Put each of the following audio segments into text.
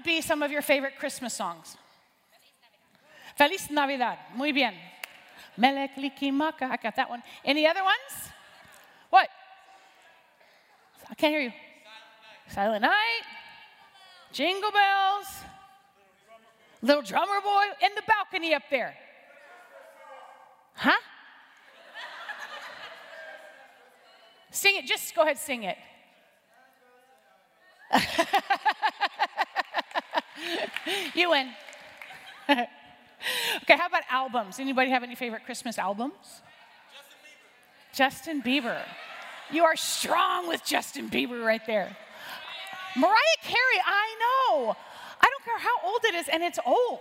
would be some of your favorite Christmas songs? Feliz Navidad. Muy bien. Melek. I got that one. Any other ones? What? I can't hear you. Silent Night. Jingle Bells. Little drummer boy in the balcony up there. Huh? sing it. Just go ahead, sing it. you win. okay, how about albums? Anybody have any favorite Christmas albums? Justin Bieber. Justin Bieber. You are strong with Justin Bieber right there. Mariah Carey, I know. I don't care how old it is, and it's old,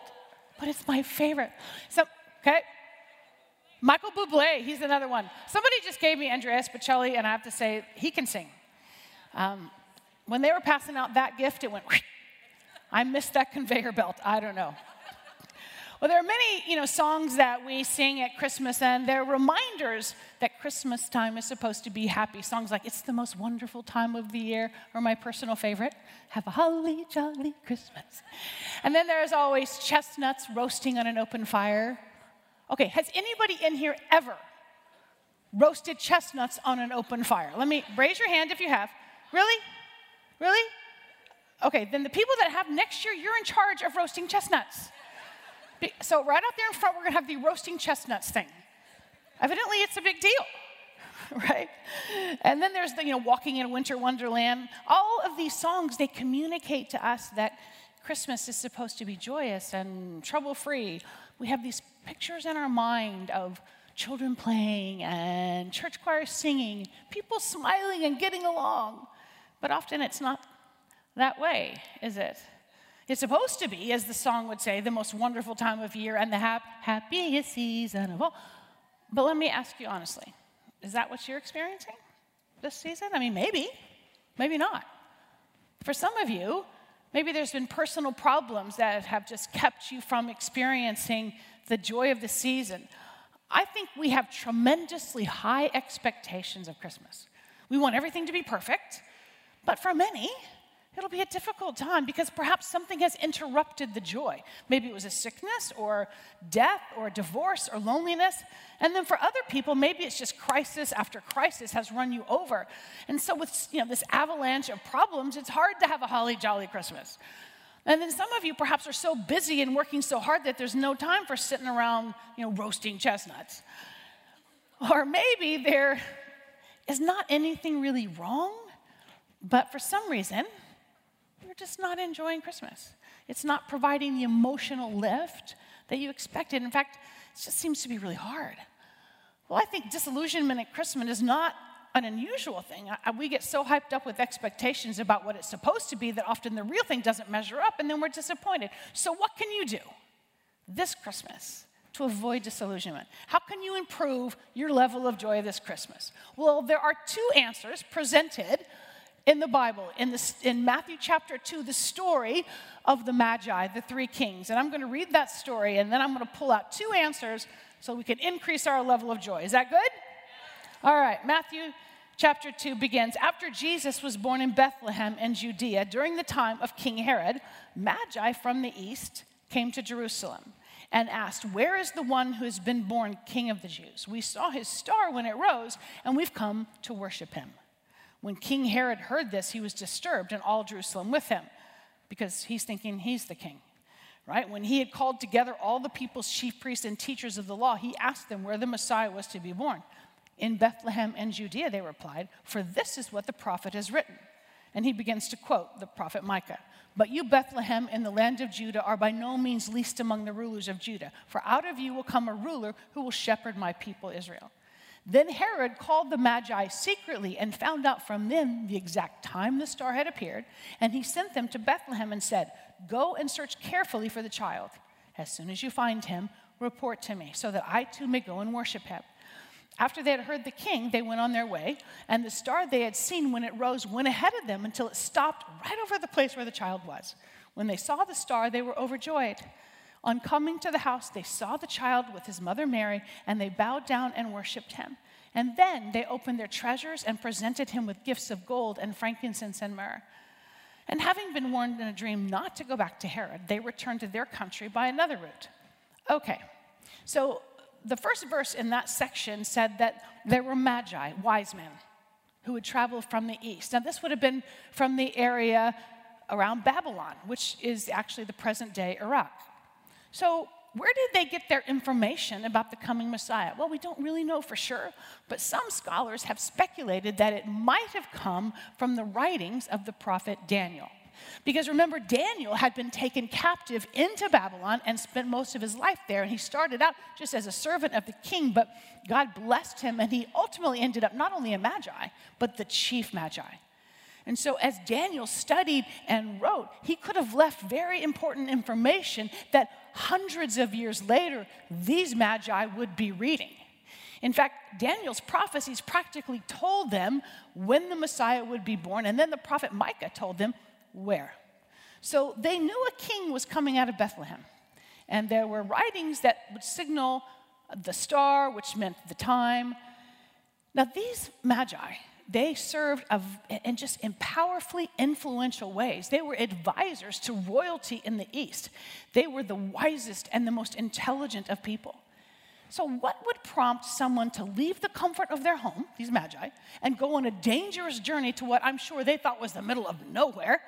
but it's my favorite. So, okay. Michael Bublé, he's another one. Somebody just gave me Andreas Bocelli, and I have to say, he can sing. Um, when they were passing out that gift, it went, I missed that conveyor belt. I don't know. Well, there are many, you know, songs that we sing at Christmas, and they're reminders that Christmas time is supposed to be happy. Songs like "It's the most wonderful time of the year," or my personal favorite, "Have a holly jolly Christmas." And then there's always chestnuts roasting on an open fire. Okay, has anybody in here ever roasted chestnuts on an open fire? Let me raise your hand if you have. Really? Really? Okay, then the people that have next year, you're in charge of roasting chestnuts. So, right out there in front, we're gonna have the roasting chestnuts thing. Evidently, it's a big deal, right? And then there's the, you know, walking in winter wonderland. All of these songs, they communicate to us that Christmas is supposed to be joyous and trouble free. We have these pictures in our mind of children playing and church choirs singing, people smiling and getting along. But often it's not that way, is it? It's supposed to be, as the song would say, the most wonderful time of year and the hap- happiest season of all. But let me ask you honestly is that what you're experiencing this season? I mean, maybe, maybe not. For some of you, maybe there's been personal problems that have just kept you from experiencing the joy of the season. I think we have tremendously high expectations of Christmas. We want everything to be perfect, but for many, it'll be a difficult time because perhaps something has interrupted the joy. Maybe it was a sickness or death or divorce or loneliness. And then for other people, maybe it's just crisis after crisis has run you over. And so with you know this avalanche of problems, it's hard to have a holly jolly Christmas. And then some of you perhaps are so busy and working so hard that there's no time for sitting around, you know, roasting chestnuts. Or maybe there is not anything really wrong, but for some reason, you're just not enjoying Christmas. It's not providing the emotional lift that you expected. In fact, it just seems to be really hard. Well, I think disillusionment at Christmas is not an unusual thing. We get so hyped up with expectations about what it's supposed to be that often the real thing doesn't measure up and then we're disappointed. So, what can you do this Christmas to avoid disillusionment? How can you improve your level of joy this Christmas? Well, there are two answers presented in the Bible, in, the, in Matthew chapter 2, the story of the Magi, the three kings. And I'm going to read that story and then I'm going to pull out two answers so we can increase our level of joy. Is that good? All right, Matthew chapter 2 begins. After Jesus was born in Bethlehem in Judea during the time of King Herod, Magi from the east came to Jerusalem and asked, Where is the one who has been born king of the Jews? We saw his star when it rose, and we've come to worship him. When King Herod heard this, he was disturbed, and all Jerusalem with him, because he's thinking he's the king. Right? When he had called together all the people's chief priests and teachers of the law, he asked them where the Messiah was to be born. In Bethlehem and Judea, they replied, for this is what the prophet has written. And he begins to quote the prophet Micah. But you, Bethlehem, in the land of Judah, are by no means least among the rulers of Judah, for out of you will come a ruler who will shepherd my people Israel. Then Herod called the Magi secretly and found out from them the exact time the star had appeared, and he sent them to Bethlehem and said, Go and search carefully for the child. As soon as you find him, report to me, so that I too may go and worship him. After they had heard the king, they went on their way, and the star they had seen when it rose went ahead of them until it stopped right over the place where the child was. When they saw the star, they were overjoyed. On coming to the house, they saw the child with his mother Mary, and they bowed down and worshiped him. And then they opened their treasures and presented him with gifts of gold and frankincense and myrrh. And having been warned in a dream not to go back to Herod, they returned to their country by another route. Okay, so the first verse in that section said that there were magi, wise men, who would travel from the east. Now, this would have been from the area around Babylon, which is actually the present day Iraq. So, where did they get their information about the coming Messiah? Well, we don't really know for sure, but some scholars have speculated that it might have come from the writings of the prophet Daniel. Because remember, Daniel had been taken captive into Babylon and spent most of his life there. And he started out just as a servant of the king, but God blessed him, and he ultimately ended up not only a magi, but the chief magi. And so, as Daniel studied and wrote, he could have left very important information that hundreds of years later, these magi would be reading. In fact, Daniel's prophecies practically told them when the Messiah would be born, and then the prophet Micah told them where. So they knew a king was coming out of Bethlehem. And there were writings that would signal the star, which meant the time. Now, these magi, they served in just in powerfully influential ways. They were advisors to royalty in the East. They were the wisest and the most intelligent of people. So, what would prompt someone to leave the comfort of their home, these magi, and go on a dangerous journey to what I'm sure they thought was the middle of nowhere?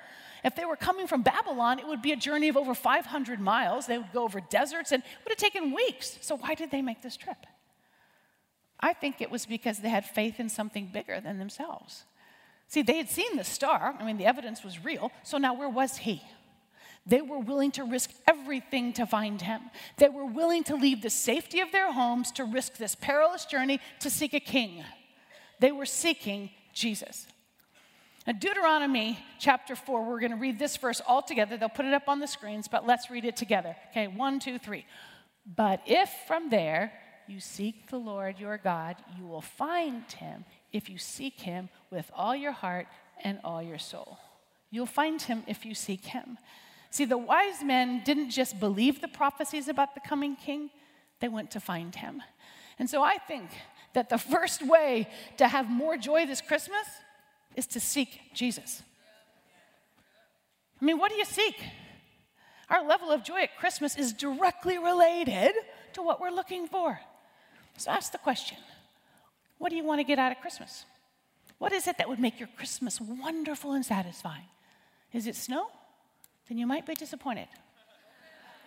If they were coming from Babylon, it would be a journey of over 500 miles. They would go over deserts and it would have taken weeks. So, why did they make this trip? I think it was because they had faith in something bigger than themselves. See, they had seen the star, I mean, the evidence was real. So, now where was he? They were willing to risk everything to find him. They were willing to leave the safety of their homes to risk this perilous journey to seek a king. They were seeking Jesus. Now, Deuteronomy chapter 4, we're going to read this verse all together. They'll put it up on the screens, but let's read it together. Okay, one, two, three. But if from there you seek the Lord your God, you will find him if you seek him with all your heart and all your soul. You'll find him if you seek him. See, the wise men didn't just believe the prophecies about the coming king, they went to find him. And so I think that the first way to have more joy this Christmas is to seek Jesus. I mean, what do you seek? Our level of joy at Christmas is directly related to what we're looking for. So ask the question what do you want to get out of Christmas? What is it that would make your Christmas wonderful and satisfying? Is it snow? then you might be disappointed.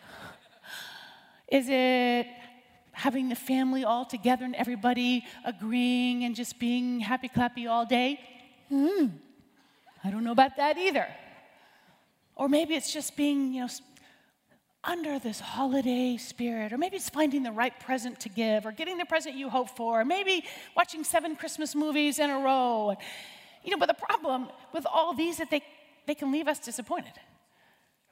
Is it having the family all together and everybody agreeing and just being happy clappy all day? Hmm, I don't know about that either. Or maybe it's just being, you know, under this holiday spirit, or maybe it's finding the right present to give, or getting the present you hope for, or maybe watching seven Christmas movies in a row. You know, but the problem with all these that they, they can leave us disappointed.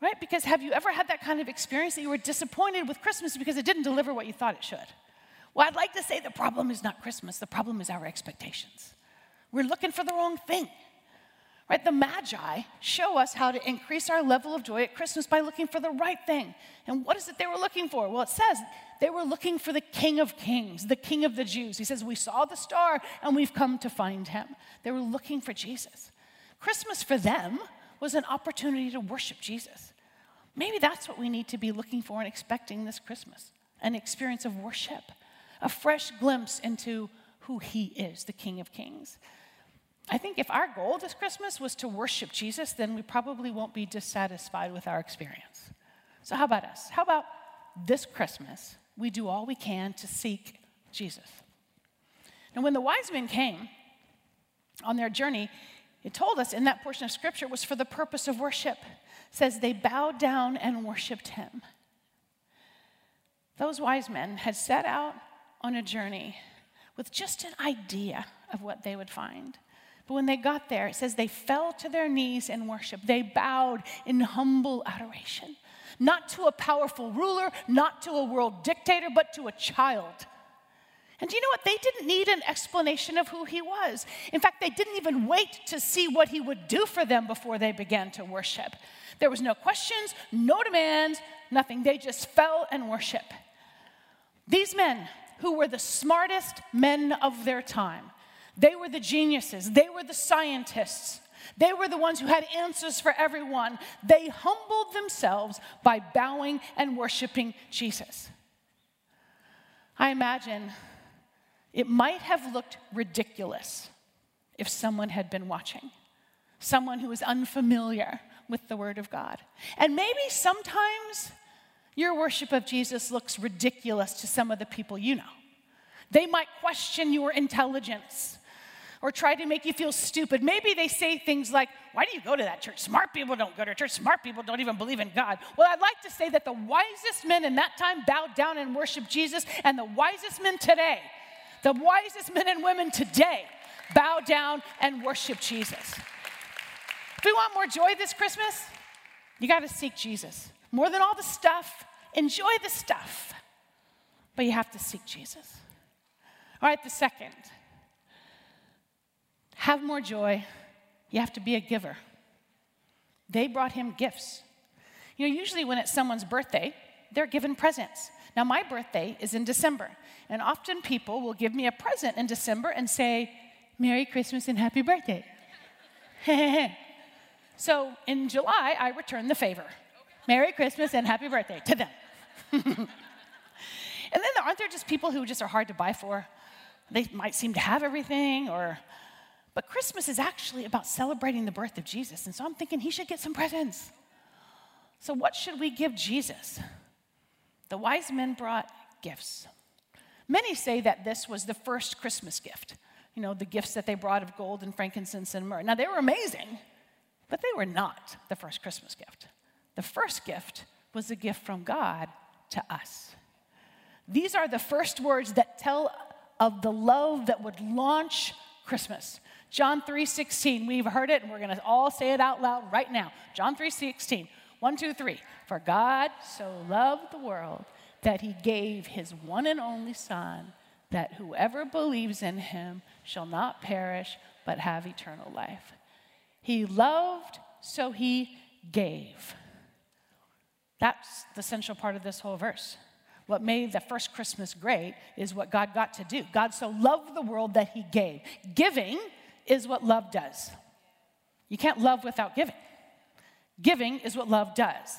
Right? Because have you ever had that kind of experience that you were disappointed with Christmas because it didn't deliver what you thought it should? Well, I'd like to say the problem is not Christmas, the problem is our expectations. We're looking for the wrong thing. Right? The Magi show us how to increase our level of joy at Christmas by looking for the right thing. And what is it they were looking for? Well, it says they were looking for the King of Kings, the King of the Jews. He says, We saw the star and we've come to find him. They were looking for Jesus. Christmas for them was an opportunity to worship Jesus. Maybe that's what we need to be looking for and expecting this Christmas an experience of worship, a fresh glimpse into who He is, the King of Kings. I think if our goal this Christmas was to worship Jesus, then we probably won't be dissatisfied with our experience. So, how about us? How about this Christmas, we do all we can to seek Jesus? And when the wise men came on their journey, it told us in that portion of scripture was for the purpose of worship says they bowed down and worshiped him. Those wise men had set out on a journey with just an idea of what they would find. But when they got there, it says they fell to their knees and worshiped. They bowed in humble adoration, not to a powerful ruler, not to a world dictator, but to a child. And do you know what? They didn't need an explanation of who he was. In fact, they didn't even wait to see what he would do for them before they began to worship. There was no questions, no demands, nothing. They just fell and worship. These men, who were the smartest men of their time, they were the geniuses, they were the scientists. They were the ones who had answers for everyone. They humbled themselves by bowing and worshiping Jesus. I imagine it might have looked ridiculous if someone had been watching, someone who was unfamiliar with the Word of God. And maybe sometimes your worship of Jesus looks ridiculous to some of the people you know. They might question your intelligence or try to make you feel stupid. Maybe they say things like, Why do you go to that church? Smart people don't go to church. Smart people don't even believe in God. Well, I'd like to say that the wisest men in that time bowed down and worshiped Jesus, and the wisest men today, the wisest men and women today, bow down and worship Jesus. If we want more joy this Christmas, you got to seek Jesus. More than all the stuff, enjoy the stuff, but you have to seek Jesus. All right, the second have more joy, you have to be a giver. They brought him gifts. You know, usually when it's someone's birthday, they're given presents. Now, my birthday is in December, and often people will give me a present in December and say, Merry Christmas and Happy Birthday. so in July, I return the favor. Merry Christmas and Happy Birthday to them. and then aren't there just people who just are hard to buy for? They might seem to have everything, or but Christmas is actually about celebrating the birth of Jesus. And so I'm thinking he should get some presents. So, what should we give Jesus? The wise men brought gifts. Many say that this was the first Christmas gift. You know, the gifts that they brought of gold and frankincense and myrrh. Now, they were amazing, but they were not the first Christmas gift. The first gift was a gift from God to us. These are the first words that tell of the love that would launch Christmas. John 3:16. We've heard it and we're going to all say it out loud right now. John 3:16. 1 2 3. For God so loved the world that he gave his one and only son that whoever believes in him shall not perish but have eternal life. He loved so he gave. That's the central part of this whole verse. What made the first Christmas great is what God got to do. God so loved the world that he gave. Giving is what love does. You can't love without giving. Giving is what love does.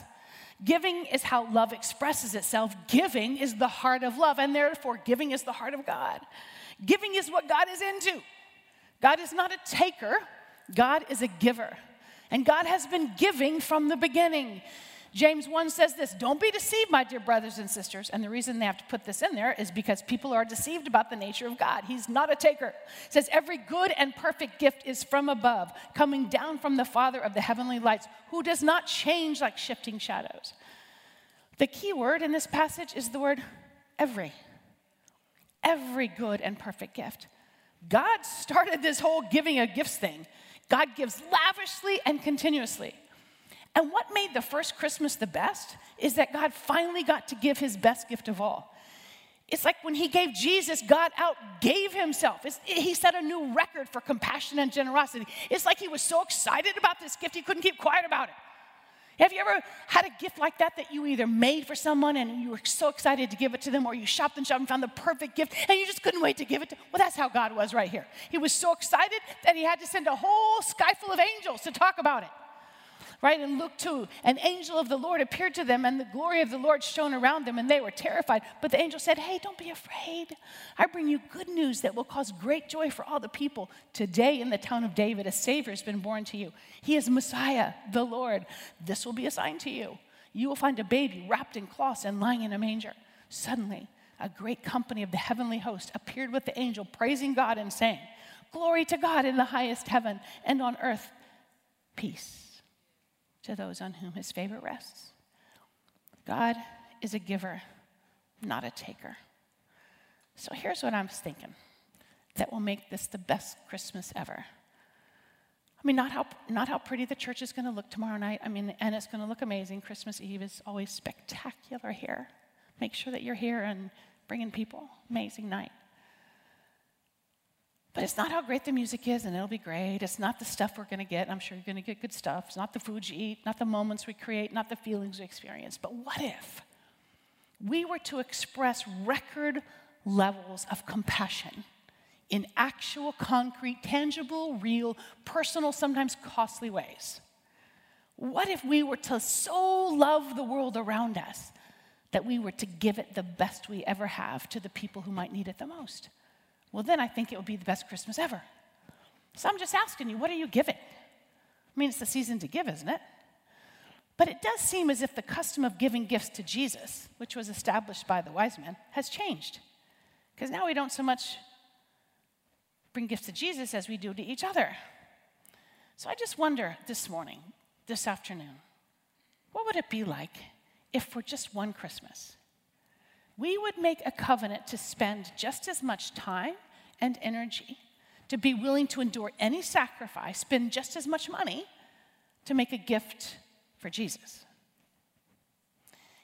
Giving is how love expresses itself. Giving is the heart of love, and therefore, giving is the heart of God. Giving is what God is into. God is not a taker, God is a giver. And God has been giving from the beginning. James 1 says this Don't be deceived, my dear brothers and sisters. And the reason they have to put this in there is because people are deceived about the nature of God. He's not a taker. It says, Every good and perfect gift is from above, coming down from the Father of the heavenly lights, who does not change like shifting shadows. The key word in this passage is the word every. Every good and perfect gift. God started this whole giving a gifts thing. God gives lavishly and continuously. And what made the first Christmas the best is that God finally got to give his best gift of all. It's like when he gave Jesus, God outgave himself. It's, he set a new record for compassion and generosity. It's like he was so excited about this gift, he couldn't keep quiet about it. Have you ever had a gift like that that you either made for someone and you were so excited to give it to them, or you shopped and shopped and found the perfect gift and you just couldn't wait to give it to? Well, that's how God was right here. He was so excited that he had to send a whole sky full of angels to talk about it right? And Luke 2, an angel of the Lord appeared to them, and the glory of the Lord shone around them, and they were terrified. But the angel said, Hey, don't be afraid. I bring you good news that will cause great joy for all the people. Today, in the town of David, a Savior has been born to you. He is Messiah, the Lord. This will be a sign to you. You will find a baby wrapped in cloths and lying in a manger. Suddenly, a great company of the heavenly host appeared with the angel, praising God and saying, Glory to God in the highest heaven, and on earth, peace to those on whom his favor rests. God is a giver, not a taker. So here's what I'm thinking that will make this the best Christmas ever. I mean, not how, not how pretty the church is going to look tomorrow night. I mean, and it's going to look amazing. Christmas Eve is always spectacular here. Make sure that you're here and bringing people. Amazing night. But it's not how great the music is, and it'll be great. It's not the stuff we're going to get. I'm sure you're going to get good stuff. It's not the food you eat, not the moments we create, not the feelings we experience. But what if we were to express record levels of compassion in actual, concrete, tangible, real, personal, sometimes costly ways. What if we were to so love the world around us that we were to give it the best we ever have to the people who might need it the most? Well, then I think it would be the best Christmas ever. So I'm just asking you, what are you giving? I mean, it's the season to give, isn't it? But it does seem as if the custom of giving gifts to Jesus, which was established by the wise men, has changed. Because now we don't so much bring gifts to Jesus as we do to each other. So I just wonder this morning, this afternoon, what would it be like if for just one Christmas, we would make a covenant to spend just as much time and energy, to be willing to endure any sacrifice, spend just as much money to make a gift for Jesus?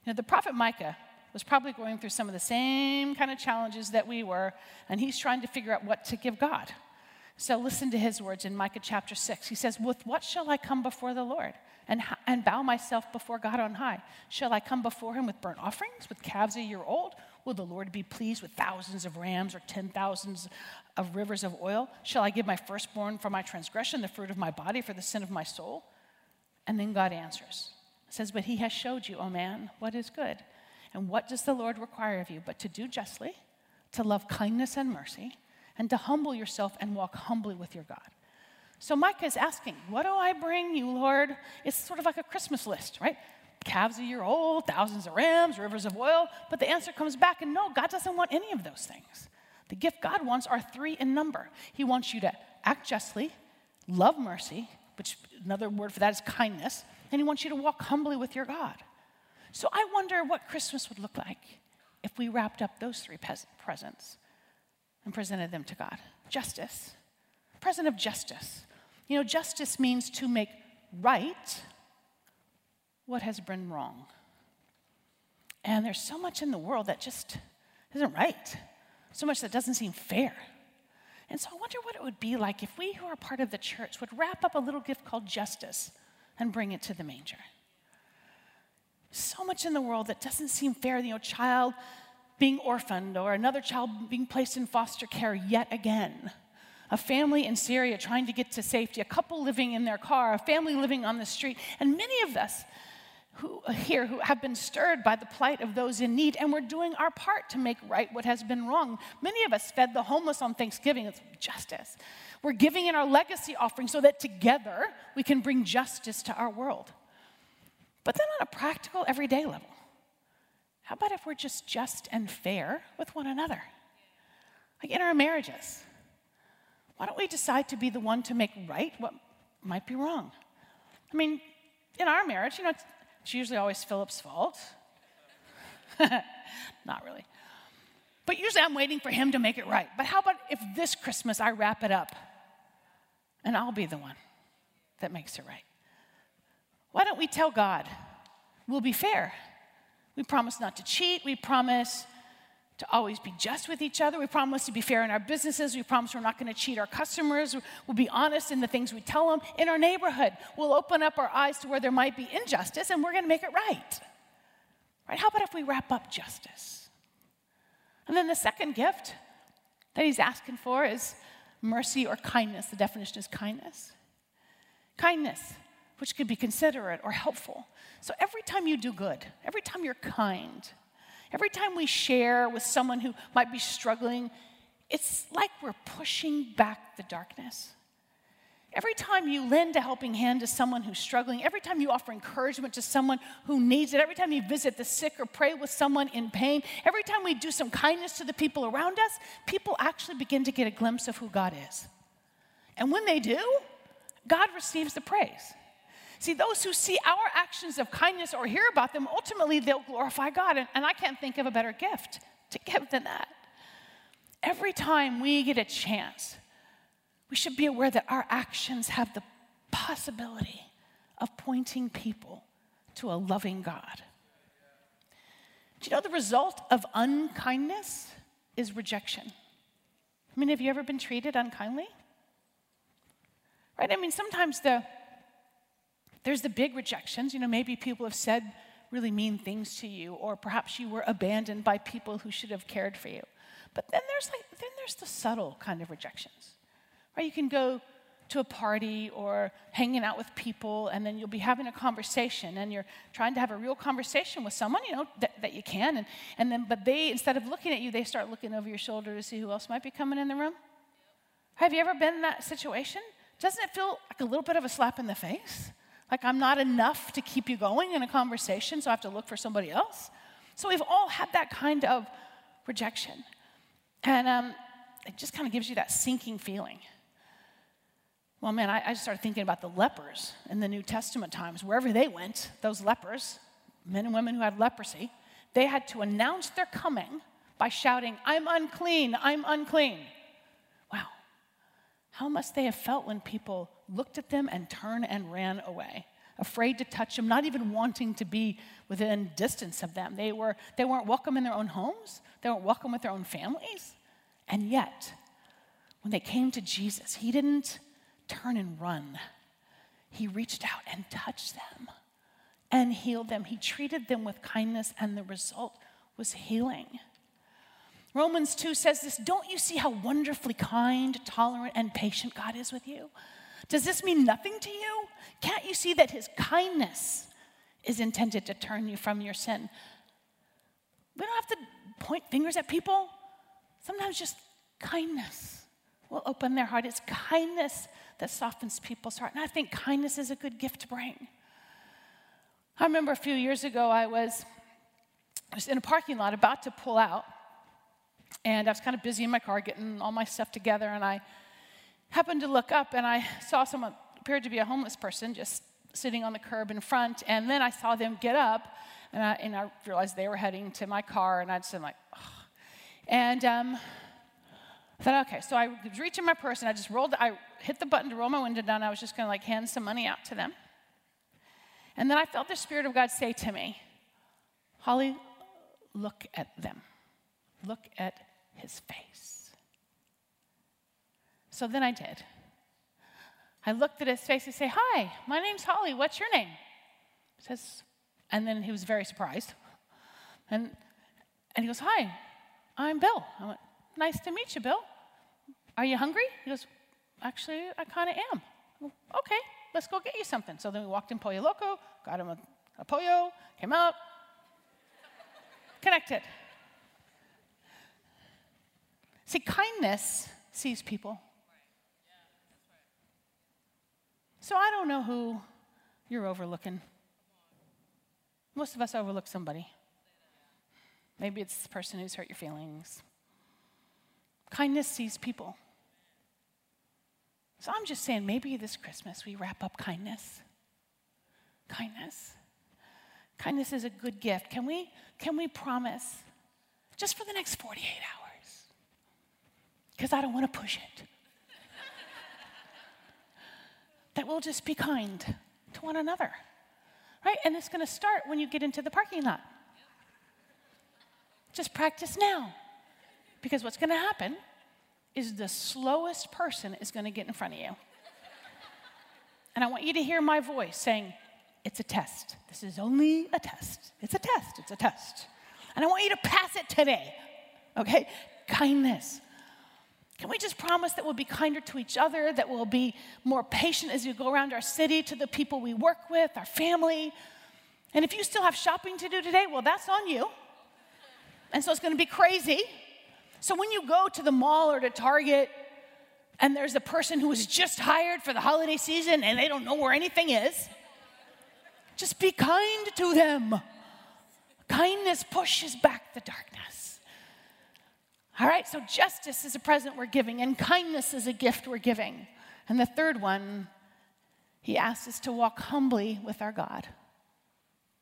You know, the prophet Micah was probably going through some of the same kind of challenges that we were, and he's trying to figure out what to give God. So listen to his words in Micah chapter 6. He says, With what shall I come before the Lord and, and bow myself before God on high? Shall I come before him with burnt offerings, with calves a year old? Will the Lord be pleased with thousands of rams or ten thousands of rivers of oil? Shall I give my firstborn for my transgression, the fruit of my body for the sin of my soul? And then God answers. says, But he has showed you, O man, what is good and what does the Lord require of you but to do justly, to love kindness and mercy, and to humble yourself and walk humbly with your God? So Micah is asking, What do I bring you, Lord? It's sort of like a Christmas list, right? Calves a year old, thousands of rams, rivers of oil. But the answer comes back, and no, God doesn't want any of those things. The gift God wants are three in number. He wants you to act justly, love mercy, which another word for that is kindness, and He wants you to walk humbly with your God. So I wonder what Christmas would look like if we wrapped up those three presents and presented them to God. Justice, present of justice. You know, justice means to make right what has been wrong. And there's so much in the world that just isn't right, so much that doesn't seem fair. And so I wonder what it would be like if we who are part of the church would wrap up a little gift called justice and bring it to the manger so much in the world that doesn't seem fair. You know, child being orphaned or another child being placed in foster care yet again. A family in Syria trying to get to safety, a couple living in their car, a family living on the street, and many of us who here who have been stirred by the plight of those in need, and we're doing our part to make right what has been wrong. Many of us fed the homeless on Thanksgiving. It's justice. We're giving in our legacy offering so that together we can bring justice to our world. But then on a practical, everyday level, how about if we're just just and fair with one another? Like in our marriages. Why don't we decide to be the one to make right what might be wrong? I mean, in our marriage, you know, it's, it's usually always Philip's fault. Not really. But usually I'm waiting for him to make it right. But how about if this Christmas I wrap it up and I'll be the one that makes it right? Why don't we tell God? We'll be fair. We promise not to cheat. We promise to always be just with each other. We promise to be fair in our businesses. We promise we're not going to cheat our customers. We'll be honest in the things we tell them. In our neighborhood, we'll open up our eyes to where there might be injustice and we're going to make it right. Right? How about if we wrap up justice? And then the second gift that he's asking for is mercy or kindness. The definition is kindness. Kindness which could be considerate or helpful. So every time you do good, every time you're kind, every time we share with someone who might be struggling, it's like we're pushing back the darkness. Every time you lend a helping hand to someone who's struggling, every time you offer encouragement to someone who needs it, every time you visit the sick or pray with someone in pain, every time we do some kindness to the people around us, people actually begin to get a glimpse of who God is. And when they do, God receives the praise. See, those who see our actions of kindness or hear about them, ultimately they'll glorify God. And, and I can't think of a better gift to give than that. Every time we get a chance, we should be aware that our actions have the possibility of pointing people to a loving God. Do you know the result of unkindness is rejection? I mean, have you ever been treated unkindly? Right? I mean, sometimes the there's the big rejections. You know, maybe people have said really mean things to you, or perhaps you were abandoned by people who should have cared for you. But then there's like then there's the subtle kind of rejections. Right? You can go to a party or hanging out with people and then you'll be having a conversation and you're trying to have a real conversation with someone you know that, that you can and, and then but they instead of looking at you they start looking over your shoulder to see who else might be coming in the room have you ever been in that situation doesn't it feel like a little bit of a slap in the face like i'm not enough to keep you going in a conversation so i have to look for somebody else so we've all had that kind of rejection and um, it just kind of gives you that sinking feeling well, man, I, I just started thinking about the lepers in the New Testament times. Wherever they went, those lepers, men and women who had leprosy, they had to announce their coming by shouting, I'm unclean, I'm unclean. How must they have felt when people looked at them and turned and ran away, afraid to touch them, not even wanting to be within distance of them? They, were, they weren't welcome in their own homes, they weren't welcome with their own families. And yet, when they came to Jesus, he didn't turn and run. He reached out and touched them and healed them. He treated them with kindness, and the result was healing. Romans 2 says this Don't you see how wonderfully kind, tolerant, and patient God is with you? Does this mean nothing to you? Can't you see that His kindness is intended to turn you from your sin? We don't have to point fingers at people. Sometimes just kindness will open their heart. It's kindness that softens people's heart. And I think kindness is a good gift to bring. I remember a few years ago, I was, in a parking lot about to pull out, and I was kind of busy in my car getting all my stuff together, and I happened to look up and I saw someone appeared to be a homeless person just sitting on the curb in front, and then I saw them get up, and I, and I realized they were heading to my car, and I just am like, and um, I thought, okay, so I was reaching my purse, and I just rolled, I hit the button to roll my window down. I was just going to like hand some money out to them. And then I felt the Spirit of God say to me, Holly, look at them. Look at his face. So then I did. I looked at his face and say, Hi, my name's Holly. What's your name? He says, and then he was very surprised. And, and he goes, Hi, I'm Bill. I went, Nice to meet you, Bill. Are you hungry? He goes, Actually, I kind of am. Okay, let's go get you something. So then we walked in Pollo Loco, got him a, a pollo, came out, connected. See, kindness sees people. So I don't know who you're overlooking. Most of us overlook somebody. Maybe it's the person who's hurt your feelings. Kindness sees people. So I'm just saying, maybe this Christmas we wrap up kindness. Kindness. Kindness is a good gift. Can we, can we promise just for the next 48 hours? Because I don't want to push it. that we'll just be kind to one another. Right? And it's going to start when you get into the parking lot. Just practice now. Because what's going to happen is the slowest person is going to get in front of you. And I want you to hear my voice saying, It's a test. This is only a test. It's a test. It's a test. And I want you to pass it today. Okay? Kindness. Can we just promise that we'll be kinder to each other, that we'll be more patient as we go around our city to the people we work with, our family? And if you still have shopping to do today, well, that's on you. And so it's going to be crazy. So when you go to the mall or to Target and there's a person who was just hired for the holiday season and they don't know where anything is, just be kind to them. Kindness pushes back the darkness. All right, so justice is a present we're giving, and kindness is a gift we're giving. And the third one, he asks us to walk humbly with our God.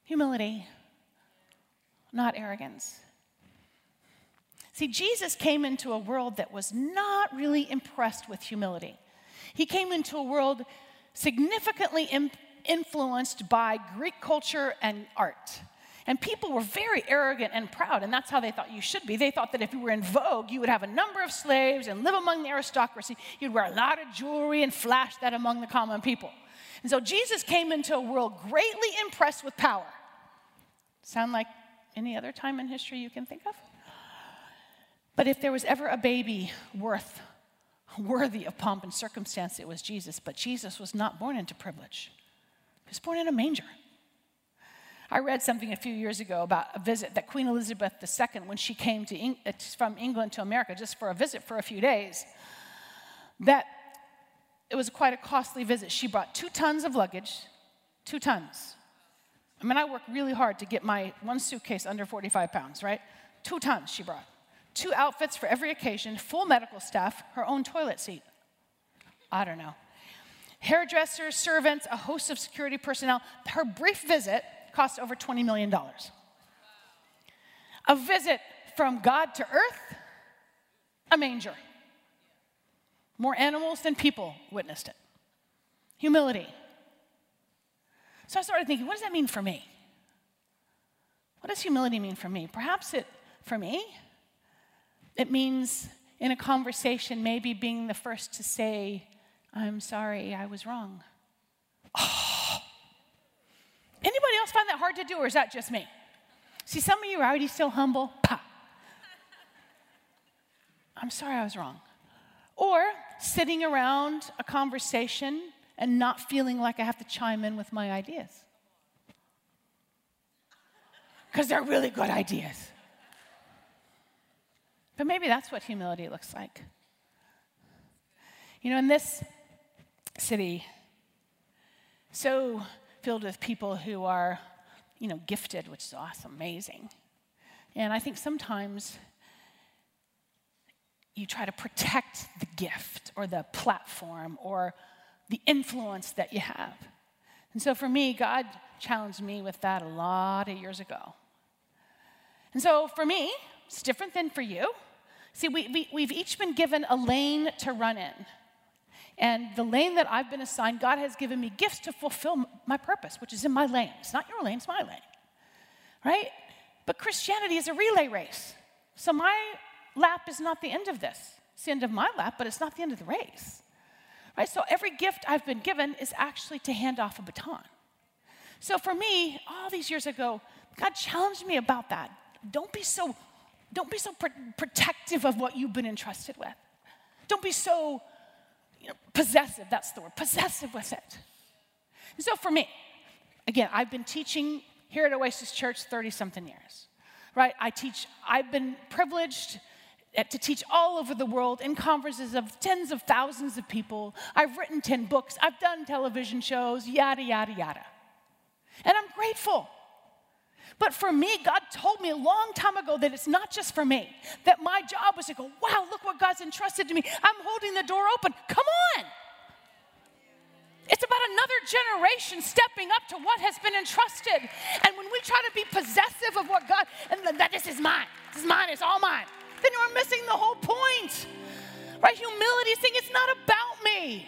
Humility, not arrogance. See, Jesus came into a world that was not really impressed with humility. He came into a world significantly Im- influenced by Greek culture and art. And people were very arrogant and proud, and that's how they thought you should be. They thought that if you were in vogue, you would have a number of slaves and live among the aristocracy. You'd wear a lot of jewelry and flash that among the common people. And so Jesus came into a world greatly impressed with power. Sound like any other time in history you can think of? But if there was ever a baby worth, worthy of pomp and circumstance, it was Jesus. But Jesus was not born into privilege, he was born in a manger. I read something a few years ago about a visit that Queen Elizabeth II, when she came Eng- uh, from England to America just for a visit for a few days, that it was quite a costly visit. She brought two tons of luggage, two tons. I mean, I worked really hard to get my one suitcase under 45 pounds, right? Two tons she brought. Two outfits for every occasion, full medical staff, her own toilet seat. I don't know. Hairdressers, servants, a host of security personnel. Her brief visit cost over $20 million. A visit from God to earth, a manger. More animals than people witnessed it. Humility. So I started thinking, what does that mean for me? What does humility mean for me? Perhaps it, for me, it means in a conversation, maybe being the first to say, I'm sorry, I was wrong. Oh, Anybody else find that hard to do, or is that just me? See, some of you are already so humble. I'm sorry I was wrong. Or sitting around a conversation and not feeling like I have to chime in with my ideas. Because they're really good ideas. But maybe that's what humility looks like. You know, in this city, so filled with people who are, you know, gifted, which is awesome, amazing. And I think sometimes you try to protect the gift or the platform or the influence that you have. And so for me, God challenged me with that a lot of years ago. And so for me, it's different than for you. See, we, we, we've each been given a lane to run in. And the lane that I've been assigned, God has given me gifts to fulfill my purpose, which is in my lane. It's not your lane, it's my lane. Right? But Christianity is a relay race. So my lap is not the end of this. It's the end of my lap, but it's not the end of the race. Right? So every gift I've been given is actually to hand off a baton. So for me, all these years ago, God challenged me about that. Don't be so don't be so pr- protective of what you've been entrusted with. Don't be so you know, possessive, that's the word, possessive with it. And so for me, again, I've been teaching here at Oasis Church 30 something years, right? I teach, I've been privileged to teach all over the world in conferences of tens of thousands of people. I've written 10 books, I've done television shows, yada, yada, yada. And I'm grateful. But for me, God told me a long time ago that it's not just for me, that my job was to go, wow, look what God's entrusted to me. I'm holding the door open. Come on. It's about another generation stepping up to what has been entrusted. And when we try to be possessive of what God, and that this is mine, this is mine, it's all mine, then we're missing the whole point. Right? Humility saying it's not about me.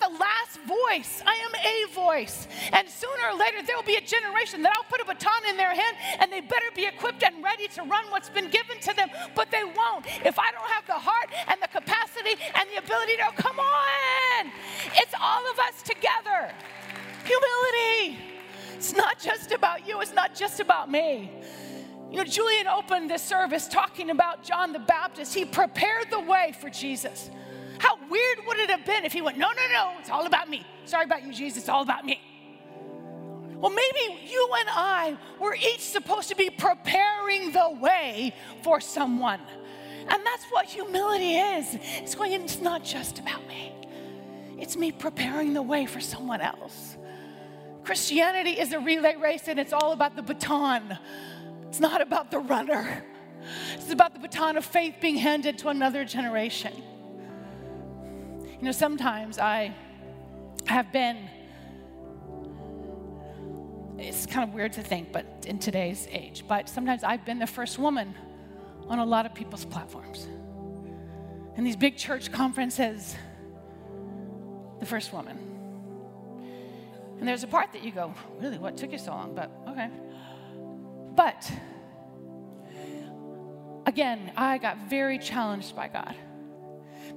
The last voice. I am a voice. And sooner or later, there will be a generation that I'll put a baton in their hand and they better be equipped and ready to run what's been given to them. But they won't if I don't have the heart and the capacity and the ability to, come on. It's all of us together. Humility. It's not just about you, it's not just about me. You know, Julian opened this service talking about John the Baptist. He prepared the way for Jesus. How weird would it have been if he went, No, no, no, it's all about me. Sorry about you, Jesus, it's all about me. Well, maybe you and I were each supposed to be preparing the way for someone. And that's what humility is. It's going, it's not just about me, it's me preparing the way for someone else. Christianity is a relay race and it's all about the baton. It's not about the runner. It's about the baton of faith being handed to another generation. You know, sometimes I have been, it's kind of weird to think, but in today's age, but sometimes I've been the first woman on a lot of people's platforms. In these big church conferences, the first woman. And there's a part that you go, really, what took you so long? But okay. But again, I got very challenged by God.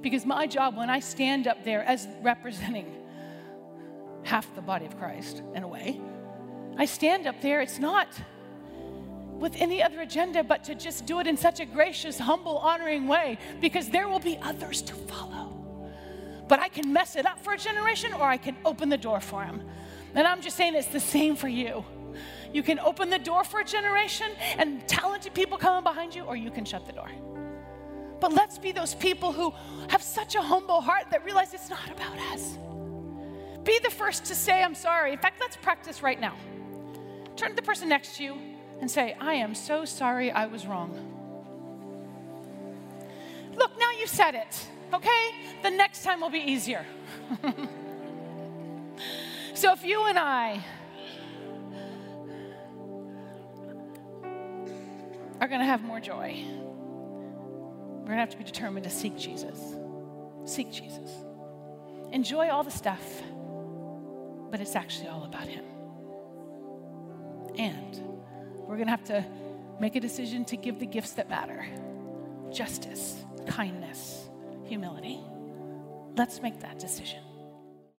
Because my job, when I stand up there as representing half the body of Christ, in a way, I stand up there, it's not, with any other agenda but to just do it in such a gracious, humble, honoring way because there will be others to follow. But I can mess it up for a generation or I can open the door for them. And I'm just saying it's the same for you. You can open the door for a generation and talented people coming behind you, or you can shut the door. But let's be those people who have such a humble heart that realize it's not about us. Be the first to say, I'm sorry. In fact, let's practice right now. Turn to the person next to you and say, I am so sorry I was wrong. Look, now you said it, okay? The next time will be easier. so if you and I are to have more joy, we're going to have to be determined to seek Jesus. Seek Jesus. Enjoy all the stuff, but it's actually all about Him. And we're going to have to make a decision to give the gifts that matter justice, kindness, humility. Let's make that decision.